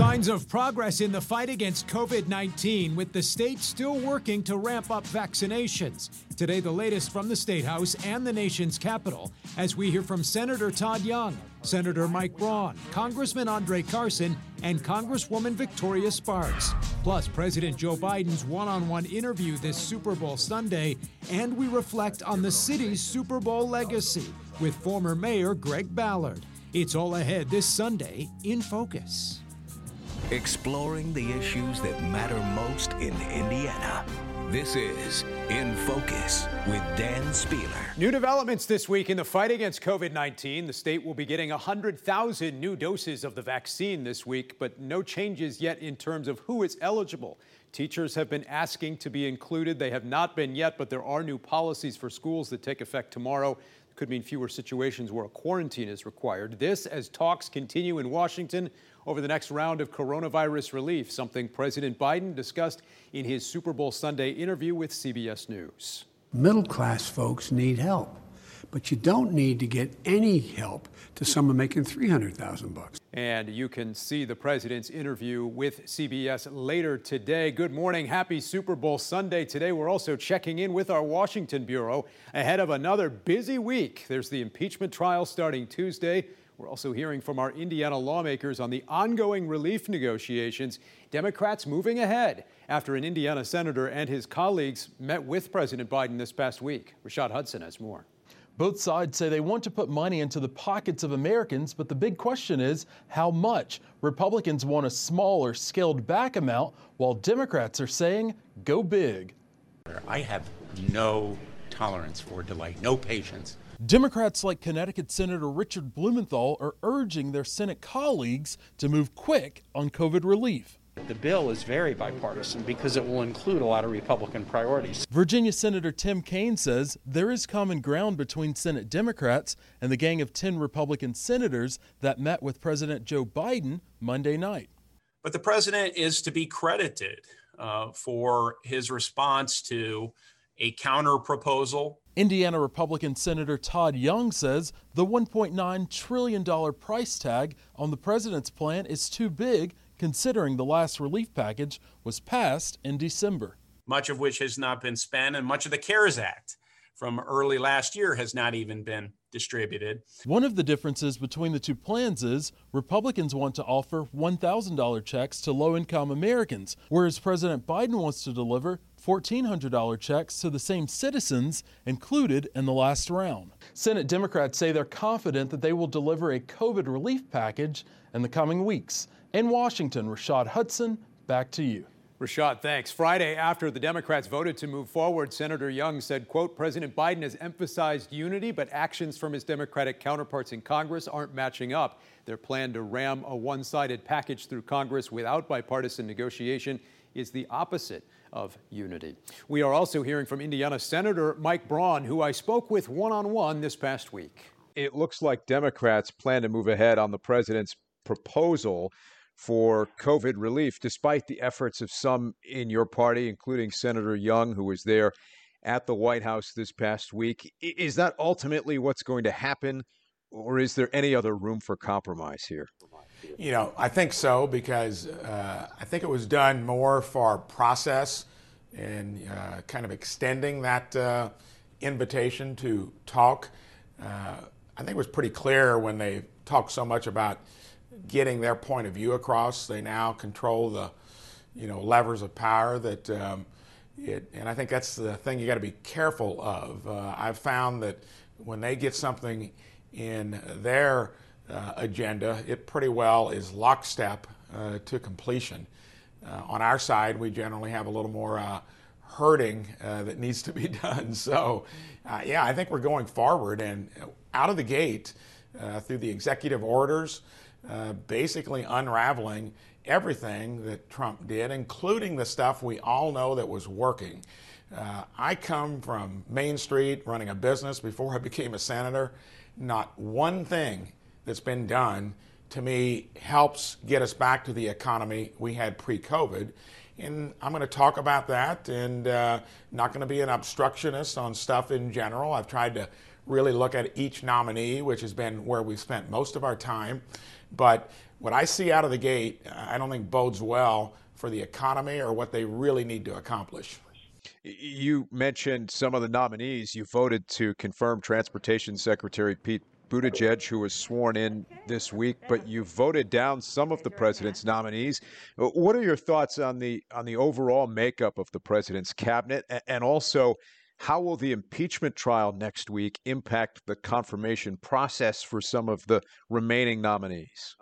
Signs of progress in the fight against COVID 19, with the state still working to ramp up vaccinations. Today, the latest from the State House and the nation's capital, as we hear from Senator Todd Young, Senator Mike Braun, Congressman Andre Carson, and Congresswoman Victoria Spartz. Plus, President Joe Biden's one on one interview this Super Bowl Sunday, and we reflect on the city's Super Bowl legacy with former Mayor Greg Ballard. It's all ahead this Sunday in Focus. Exploring the issues that matter most in Indiana. This is In Focus with Dan Spehler. New developments this week in the fight against COVID 19. The state will be getting 100,000 new doses of the vaccine this week, but no changes yet in terms of who is eligible. Teachers have been asking to be included. They have not been yet, but there are new policies for schools that take effect tomorrow could mean fewer situations where a quarantine is required. This as talks continue in Washington over the next round of coronavirus relief, something President Biden discussed in his Super Bowl Sunday interview with CBS News. Middle class folks need help, but you don't need to get any help to someone making 300,000 bucks. And you can see the president's interview with CBS later today. Good morning. Happy Super Bowl Sunday. Today, we're also checking in with our Washington Bureau ahead of another busy week. There's the impeachment trial starting Tuesday. We're also hearing from our Indiana lawmakers on the ongoing relief negotiations. Democrats moving ahead after an Indiana senator and his colleagues met with President Biden this past week. Rashad Hudson has more. Both sides say they want to put money into the pockets of Americans, but the big question is how much? Republicans want a smaller, scaled back amount, while Democrats are saying go big. I have no tolerance for delay, no patience. Democrats like Connecticut Senator Richard Blumenthal are urging their Senate colleagues to move quick on COVID relief. The bill is very bipartisan because it will include a lot of Republican priorities. Virginia Senator Tim Kaine says there is common ground between Senate Democrats and the gang of 10 Republican senators that met with President Joe Biden Monday night. But the president is to be credited uh, for his response to a counter proposal. Indiana Republican Senator Todd Young says the $1.9 trillion price tag on the president's plan is too big considering the last relief package was passed in December. Much of which has not been spent, and much of the CARES Act from early last year has not even been distributed. One of the differences between the two plans is Republicans want to offer $1,000 checks to low income Americans, whereas President Biden wants to deliver $1,400 checks to the same citizens included in the last round. Senate Democrats say they're confident that they will deliver a COVID relief package in the coming weeks. In Washington, Rashad Hudson, back to you. Rashad, thanks. Friday, after the Democrats voted to move forward, Senator Young said, quote, President Biden has emphasized unity, but actions from his Democratic counterparts in Congress aren't matching up. Their plan to ram a one-sided package through Congress without bipartisan negotiation is the opposite of unity. We are also hearing from Indiana Senator Mike Braun, who I spoke with one-on-one this past week. It looks like Democrats plan to move ahead on the president's proposal for COVID relief, despite the efforts of some in your party, including Senator Young, who was there at the White House this past week. Is that ultimately what's going to happen, or is there any other room for compromise here? You know, I think so because uh, I think it was done more for process and uh, kind of extending that uh, invitation to talk. Uh, I think it was pretty clear when they talked so much about getting their point of view across. They now control the, you know, levers of power that, um, it, and I think that's the thing you got to be careful of. Uh, I've found that when they get something in their uh, agenda, it pretty well is lockstep uh, to completion. Uh, on our side, we generally have a little more uh, hurting uh, that needs to be done. So, yeah, I think we're going forward and out of the gate through the executive orders. Basically unraveling everything that Trump did, including the stuff we all know that was working. Uh, I come from Main Street running a business before I became a senator. Not one thing that's been done to me helps get us back to the economy we had pre COVID. And I'm going to talk about that and uh, not going to be an obstructionist on stuff in general. I've tried to really look at each nominee, which has been where we've spent most of our time. But what I see out of the gate, I don't think bodes well for the economy or what they really need to accomplish. You mentioned some of the nominees. You voted to confirm Transportation Secretary Pete Buttigieg, who was sworn in this week, but you voted down some of the president's nominees. What are your thoughts on the on the overall makeup of the president's cabinet, and also how will the impeachment trial next week impact the confirmation process for some of the remaining nominees?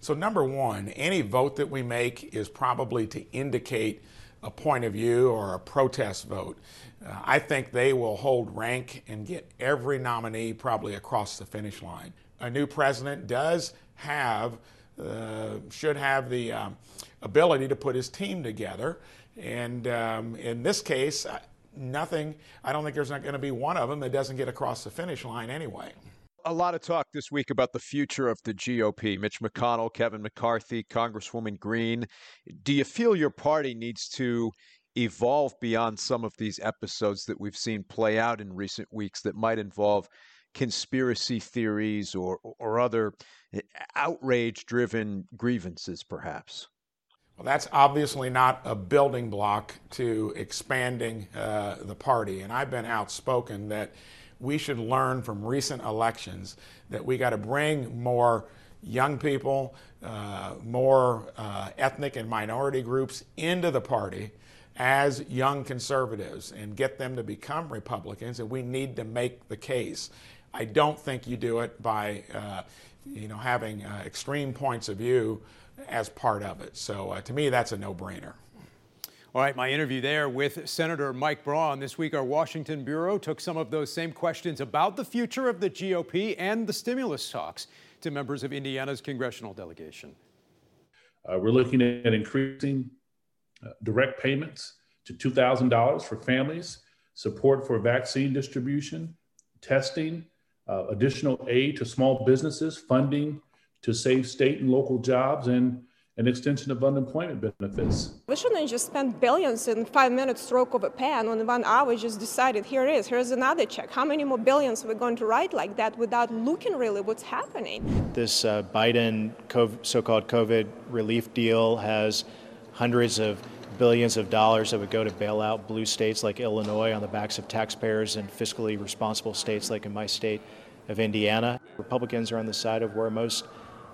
So, number one, any vote that we make is probably to indicate a point of view or a protest vote. Uh, I think they will hold rank and get every nominee probably across the finish line. A new president does have, uh, should have the um, ability to put his team together. And um, in this case, nothing, I don't think there's not going to be one of them that doesn't get across the finish line anyway a lot of talk this week about the future of the GOP. Mitch McConnell, Kevin McCarthy, Congresswoman Greene. Do you feel your party needs to evolve beyond some of these episodes that we've seen play out in recent weeks that might involve conspiracy theories or, or other eh, outrage driven grievances, perhaps? Well, that's obviously not a building block to expanding uh, the party. And I've been outspoken that we should learn from recent elections that we got to bring more young people, uh, more uh, ethnic and minority groups into the party as young conservatives and get them to become Republicans, and we need to make the case. I don't think you do it by, uh, you know, having uh, extreme points of view as part of it. So uh, to me, that's a no-brainer. All right, my interview there with Senator Mike Braun. This week, our Washington Bureau took some of those same questions about the future of the GOP and the stimulus talks to members of Indiana's congressional delegation. Uh, we're looking at increasing uh, direct payments to $2,000 for families, support for vaccine distribution, testing, uh, additional aid to small businesses, funding to save state and local jobs, and an extension of unemployment benefits. We shouldn't just spend billions in five minute stroke of a pen on one hour just decided here it is, here's another check. How many more billions are we going to write like that without looking really what's happening? This uh, Biden so-called COVID relief deal has hundreds of billions of dollars that would go to bail out blue states like Illinois on the backs of taxpayers and fiscally responsible states like in my state of Indiana. Republicans are on the side of where most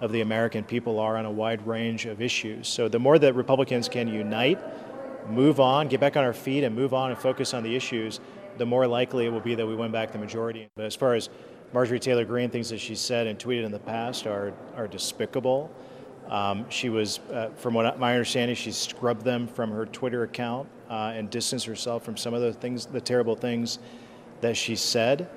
of the American people are on a wide range of issues. So the more that Republicans can unite, move on, get back on our feet, and move on and focus on the issues, the more likely it will be that we win back the majority. But as far as Marjorie Taylor Greene, things that she said and tweeted in the past are, are despicable. Um, she was, uh, from what my understanding, she scrubbed them from her Twitter account uh, and distanced herself from some of the things, the terrible things that she said.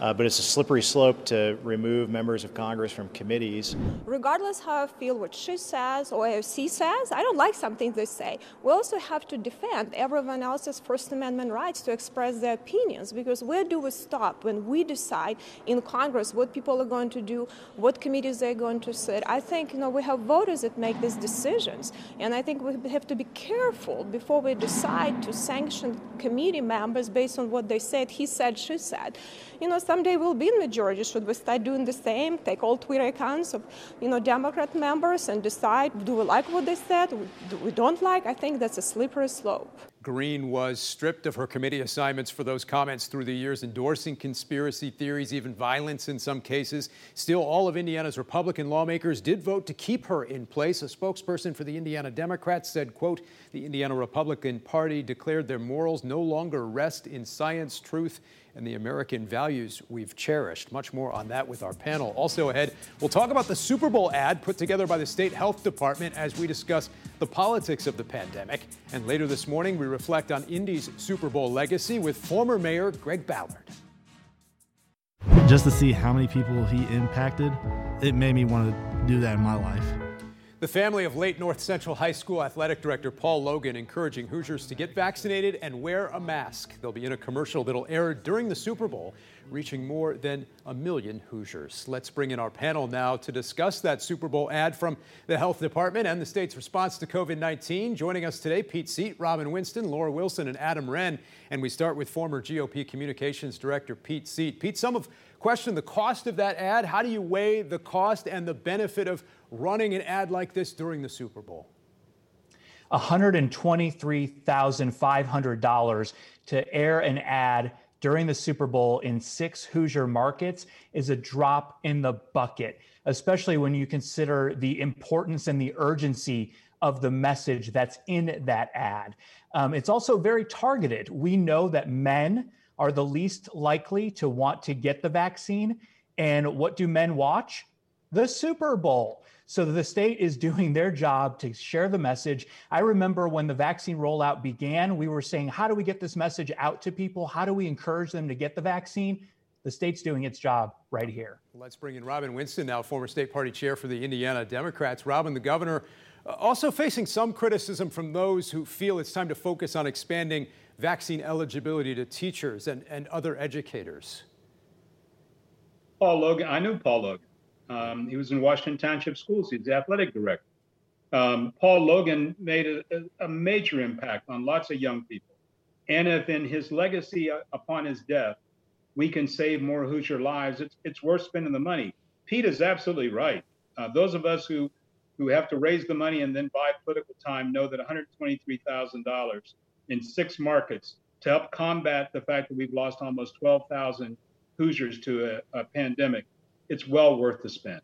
Uh, but it's a slippery slope to remove members of Congress from committees. Regardless how I feel what she says or AOC says, I don't like something they say. We also have to defend everyone else's First Amendment rights to express their opinions because where do we stop when we decide in Congress what people are going to do, what committees they're going to sit? I think you know we have voters that make these decisions, and I think we have to be careful before we decide to sanction committee members based on what they said, he said, she said you know, someday we'll be in majority. Should we start doing the same? Take all Twitter accounts of, you know, Democrat members and decide, do we like what they said? Do we don't like? I think that's a slippery slope. Greene was stripped of her committee assignments for those comments through the years, endorsing conspiracy theories, even violence in some cases. Still, all of Indiana's Republican lawmakers did vote to keep her in place. A spokesperson for the Indiana Democrats said, quote, the Indiana Republican Party declared their morals no longer rest in science, truth, and the American values we've cherished. Much more on that with our panel. Also ahead, we'll talk about the Super Bowl ad put together by the state health department as we discuss the politics of the pandemic. And later this morning, we reflect on Indy's Super Bowl legacy with former Mayor Greg Ballard. Just to see how many people he impacted, it made me want to do that in my life. The family of late North Central High School athletic director Paul Loggan encouraging Hoosiers to get vaccinated and wear a mask. They'll be in a commercial that'll air during the Super Bowl, reaching more than a million Hoosiers. Let's bring in our panel now to discuss that Super Bowl ad from the Health Department and the state's response to COVID 19. Joining us today, Pete Seat, Robin Winston, Laura Wilson, and Adam Wren. And we start with former GOP Communications Director Pete Seat. Pete, some have questioned the cost of that ad. How do you weigh the cost and the benefit of running an ad like this during the Super Bowl? $123,500 to air an ad during the Super Bowl in six Hoosier markets is a drop in the bucket, especially when you consider the importance and the urgency of the message that's in that ad. Um, it's also very targeted. We know that men are the least likely to want to get the vaccine. And what do men watch? The Super Bowl. So the state is doing their job to share the message. I remember when the vaccine rollout began, we were saying, how do we get this message out to people? How do we encourage them to get the vaccine? The state's doing its job right here. Let's bring in Robin Winston now, former state party chair for the Indiana Democrats. Robin, the governor, uh, also facing some criticism from those who feel it's time to focus on expanding vaccine eligibility to teachers and, and other educators. Paul Loggan, I knew Paul Loggan. Um, he was in Washington Township Schools. He's the athletic director. Um, Paul Loggan made a, a, major impact on lots of young people. And if in his legacy uh, upon his death, we can save more Hoosier lives, it's, it's worth spending the money. Pete is absolutely right. Uh, those of us who, who have to raise the money and then buy political time know that $123,000 in six markets to help combat the fact that we've lost almost 12,000 Hoosiers to a, a pandemic it's well worth the spend.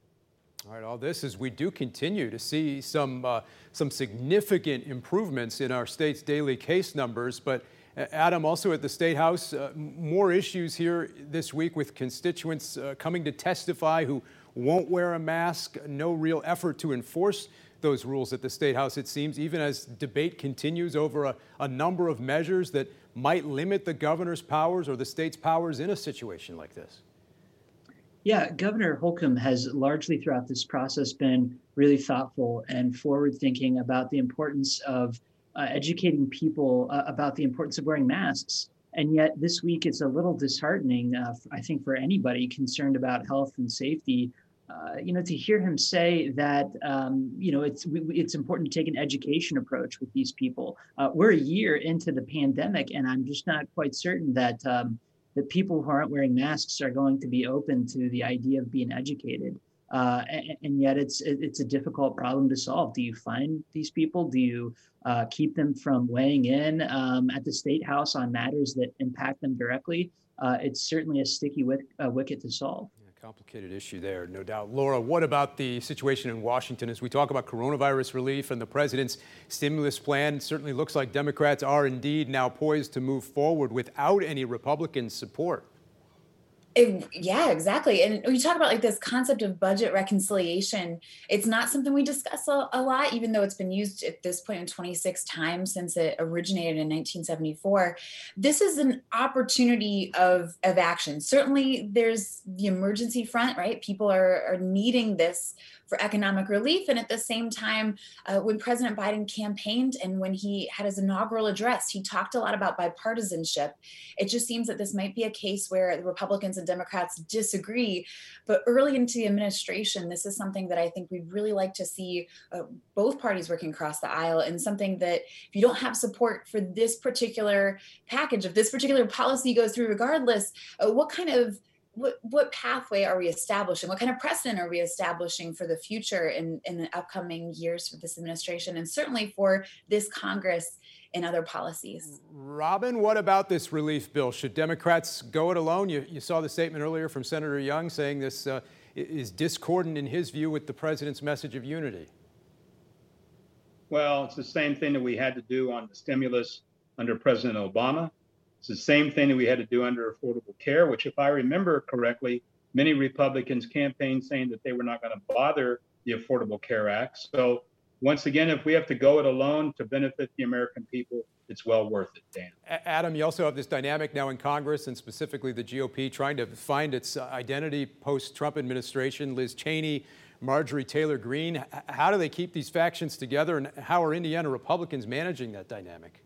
All right, all this is we do continue to see some, uh, some significant improvements in our state's daily case numbers. But uh, Adam, also at the State House, uh, more issues here this week with constituents uh, coming to testify who won't wear a mask, no real effort to enforce those rules at the State House, it seems, even as debate continues over a, a number of measures that might limit the governor's powers or the state's powers in a situation like this. Yeah, Governor Holcomb has largely throughout this process been really thoughtful and forward thinking about the importance of uh, educating people uh, about the importance of wearing masks. And yet, this week it's a little disheartening, uh, I think, for anybody concerned about health and safety. Uh, you know, to hear him say that, um, you know, it's it's important to take an education approach with these people. Uh, we're a year into the pandemic, and I'm just not quite certain that. Um, that people who aren't wearing masks are going to be open to the idea of being educated. Uh, and, and, yet it's it's a difficult problem to solve. Do you find these people? Do you uh, keep them from weighing in um, at the state house on matters that impact them directly? Uh, it's certainly a sticky wick, wicket to solve. Complicated issue there, no doubt. Laura, what about the situation in Washington as we talk about coronavirus relief and the president's stimulus plan? Certainly looks like Democrats are indeed now poised to move forward without any Republican support. It, yeah, exactly. And we talk about like this concept of budget reconciliation. It's not something we discuss a, a, lot, even though it's been used at this point in 26 times since it originated in 1974. This is an opportunity of, of action. Certainly, there's the emergency front, right? People are, are needing this for economic relief. And at the same time, uh, when President Biden campaigned and when he had his inaugural address, he talked a lot about bipartisanship. It just seems that this might be a case where the Republicans and Democrats disagree. But early into the administration, this is something that I think we'd really like to see uh, both parties working across the aisle and something that if you don't have support for this particular package, if this particular policy goes through regardless, uh, what kind of what what pathway are we establishing? What kind of precedent are we establishing for the future in in the upcoming years for this administration, and certainly for this Congress and other policies? Robin, what about this relief bill? Should Democrats go it alone? You, you saw the statement earlier from Senator Young saying this uh, is discordant in his view with the president's message of unity. Well, it's the same thing that we had to do on the stimulus under President Obama. It's the same thing that we had to do under Affordable Care, which, if I remember correctly, many Republicans campaigned saying that they were not going to bother the Affordable Care Act. So, once again, if we have to go it alone to benefit the American people, it's well worth it, Dan. Adam, you also have this dynamic now in Congress and specifically the GOP trying to find its uh, identity post Trump administration. Liz Cheney Marjorie Taylor Greene. How do they keep these factions together, and how are Indiana Republicans managing that dynamic?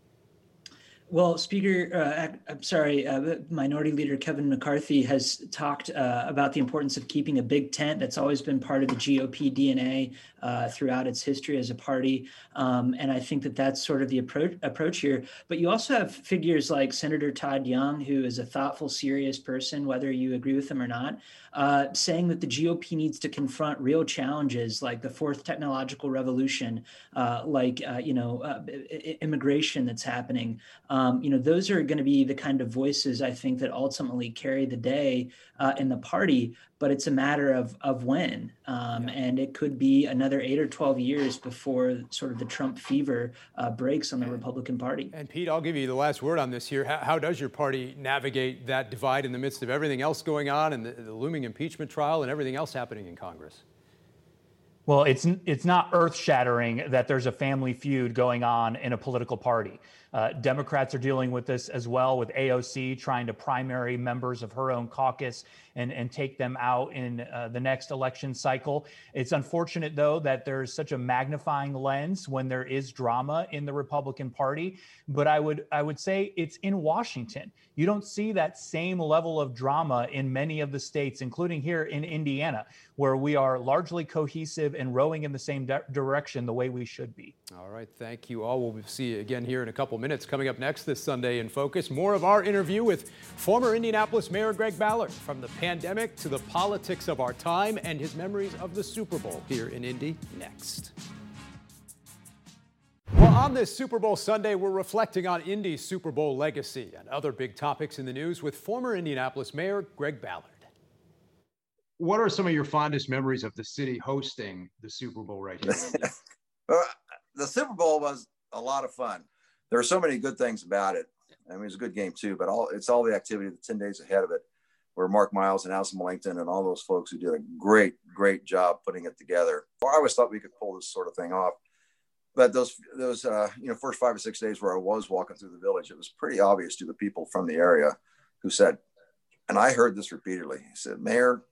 Well, Speaker, uh, I'm sorry, uh, Minority Leader Kevin McCarthy has talked uh, about the importance of keeping a big tent. That's always been part of the GOP DNA uh, throughout its history as a party, um, and I think that that's sort of the approach approach here. But you also have figures like Senator Todd Young, who is a thoughtful, serious person, whether you agree with him or not, uh, saying that the GOP needs to confront real challenges like the fourth technological revolution, uh, like you know immigration that's happening um, you know, those are going to be the kind of voices I think that ultimately carry the day uh, in the party. But it's a matter of of when, um, yeah. and it could be another eight or twelve years before sort of the Trump fever uh, breaks on the Republican Party. And Pete, I'll give you the last word on this here. How, how does your party navigate that divide in the midst of everything else going on and the, the looming impeachment trial and everything else happening in Congress? Well, it's it's not earth-shattering that there's a family feud going on in a political party. Uh, Democrats are dealing with this as well, with AOC trying to primary members of her own caucus and, and take them out in uh, the next election cycle. It's unfortunate, though, that there's such a magnifying lens when there is drama in the Republican Party. But I would I would say it's in Washington. You don't see that same level of drama in many of the states, including here in Indiana, where we are largely cohesive and rowing in the same di- direction the way we should be. All right, thank you all. We'll see you again here in a couple minutes. Coming up next this Sunday in Focus, more of our interview with former Indianapolis Mayor Greg Ballard from the pandemic to the politics of our time and his memories of the Super Bowl here in Indy next. Well, on this Super Bowl Sunday, we're reflecting on Indy's Super Bowl legacy and other big topics in the news with former Indianapolis Mayor Greg Ballard. What are some of your fondest memories of the city hosting the Super Bowl right here? Uh, the Super Bowl was a lot of fun there are so many good things about it. I mean, it was a good game too, but all it's all the activity the 10 days ahead of it, where Mark Miles and Allison Melangton and all those folks who did a great, great job putting it together. I always thought we could pull this sort of thing off. But those, those, uh, you know, first five or six days where I was walking through the village, it was pretty obvious to the people from the area who said, and I heard this repeatedly. He said, Mayor,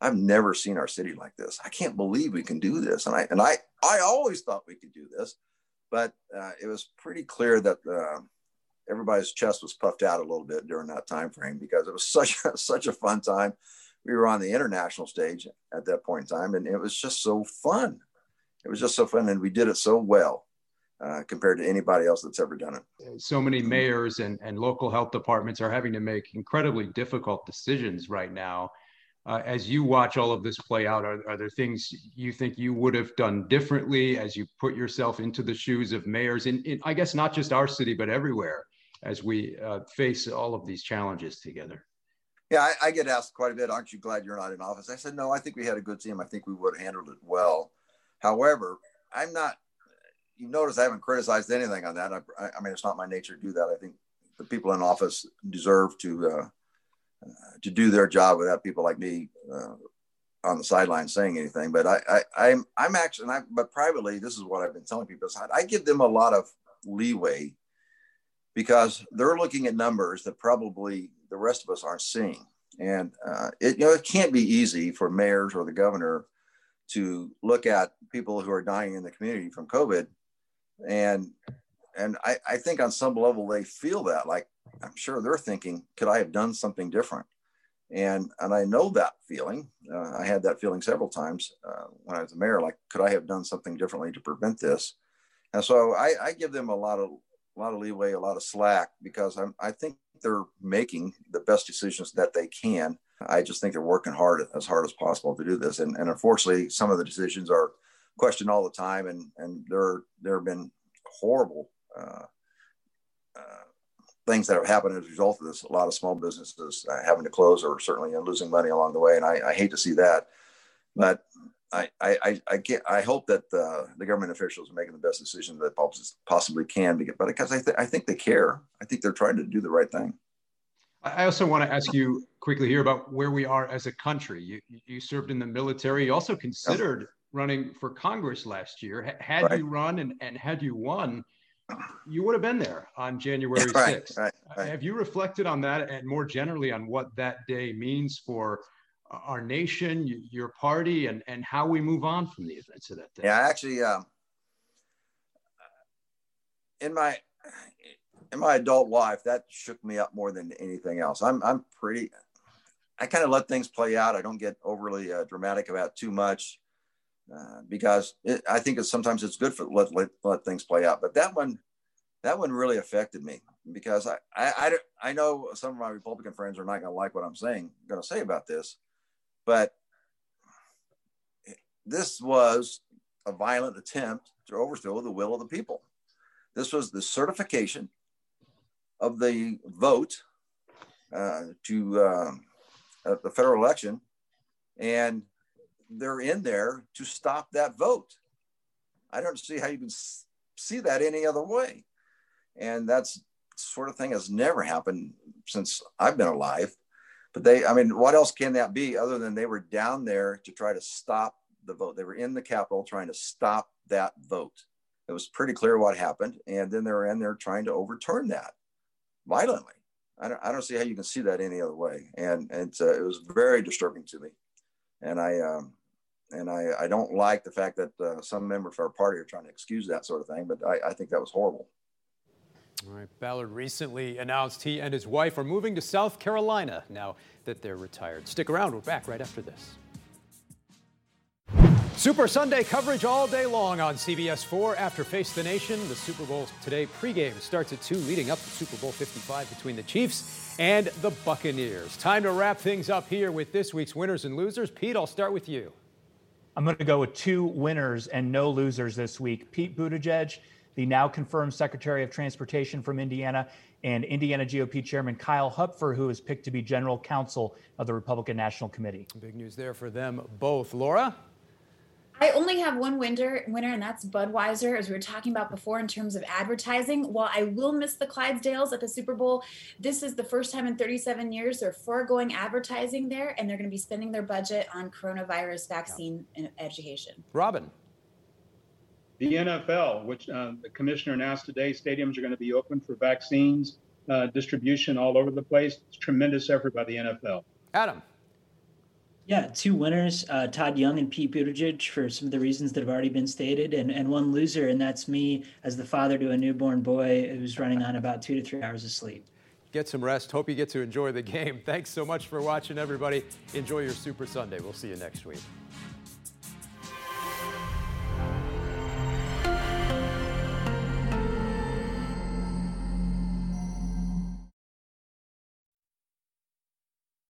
I've never seen our city like this. I can't believe we can do this. And I, and I, I always thought we could do this but uh, it was pretty clear that uh, everybody's chest was puffed out a little bit during that time frame because it was such a, such a fun time. We were on the international stage at that point in time, and it was just so fun. It was just so fun, and we did it so well. Uh, compared to anybody else that's ever done it. So many mayors and, and local health departments are having to make incredibly difficult decisions right now uh, as you watch all of this play out, are, are there things you think you would have done differently as you put yourself into the shoes of mayors in, in I guess, not just our city, but everywhere as we uh, face all of these challenges together? Yeah, I, I, get asked quite a bit, aren't you glad you're not in office? I said, no, I think we had a good team. I think we would have handled it well. However, I'm not, you notice I haven't criticized anything on that. I, I mean, it's not my nature to do that. I think the people in office deserve to uh, to do their job without people like me uh, on the sideline saying anything. But I, I, I'm, I'm actually, I, but privately, this is what I've been telling people. I give them a lot of leeway because they're looking at numbers that probably the rest of us aren't seeing. And uh, it, you know, it can't be easy for mayors or the governor to look at people who are dying in the community from COVID. And, and I, I think on some level they feel that like, I'm sure they're thinking, could I have done something different? And and I know that feeling. Uh, I had that feeling several times uh, when I was a mayor. Like, could I have done something differently to prevent this? And so I, I give them a lot of a lot of leeway, a lot of slack because I'm, I think they're making the best decisions that they can. I just think they're working hard as hard as possible to do this. And, and unfortunately, some of the decisions are questioned all the time, and and there there have been horrible uh, uh things that have happened as a result of this. A lot of small businesses uh, having to close or certainly losing money along the way, and I, I hate to see that. But I, I, I, get, I hope that the, the government officials are making the best decisions that possibly can, but because I, th- I think they care. I think they're trying to do the right thing. I also want to ask you quickly here about where we are as a country. You, you served in the military. You also considered running for Congress last year. Had right. you run and, and had you won, you would have been there on January 6th. Right, right, right. Have you reflected on that and more generally on what that day means for our nation, your party, and, and how we move on from the events of that day? Yeah, actually, um, in my in my adult life, that shook me up more than anything else. I'm I'm pretty. I kind of let things play out. I don't get overly uh, dramatic about too much uh, because it, I think it's sometimes it's good for let, let let things play out. But that one, that one really affected me because I I, I, I know some of my Republican friends are not going to like what I'm saying going to say about this, but this was a violent attempt to overthrow the will of the people. This was the certification of the vote uh, to uh, the federal election, and they're in there to stop that vote. I don't see how you can see that any other way, and that's sort of thing has never happened since I've been alive. But they, I mean, what else can that be other than they were down there to try to stop the vote? They were in the Capitol trying to stop that vote. It was pretty clear what happened, and then they were in there trying to overturn that violently. I don't, I don't see how you can see that any other way. And, and uh, it was very disturbing to me. And I, um, and I, I don't like the fact that uh, some members of our party are trying to excuse that sort of thing, but I, I think that was horrible. All right, Ballard recently announced he and his wife are moving to South Carolina now that they're retired. Stick around, we're back right after this. Super Sunday coverage all day long on CBS 4 after Face the Nation. The Super Bowl today pregame starts at 2, leading up to Super Bowl 55 between the Chiefs and the Buccaneers. Time to wrap things up here with this week's winners and losers. Pete, I'll start with you. I'm going to go with two winners and no losers this week. Pete Buttigieg, the now confirmed Secretary of Transportation from Indiana, and Indiana GOP Chairman Kyle Hupfer, who is picked to be General Counsel of the Republican National Committee. Big news there for them both. Laura? I only have one winner, winner, and that's Budweiser, as we were talking about before in terms of advertising. While I will miss the Clydesdales at the Super Bowl, this is the first time in 37 years they're foregoing advertising there, and they're going to be spending their budget on coronavirus vaccine yeah. education. Robin. The NFL, which uh, the commissioner announced today, stadiums are going to be open for vaccines uh, distribution all over the place. It's tremendous effort by the NFL. Adam. Yeah, two winners, uh, Todd Young and Pete Buttigieg, for some of the reasons that have already been stated, and, and one loser, and that's me as the father to a newborn boy who's running on about two to three hours of sleep. Get some rest. Hope you get to enjoy the game. Thanks so much for watching, everybody. Enjoy your Super Sunday. We'll see you next week.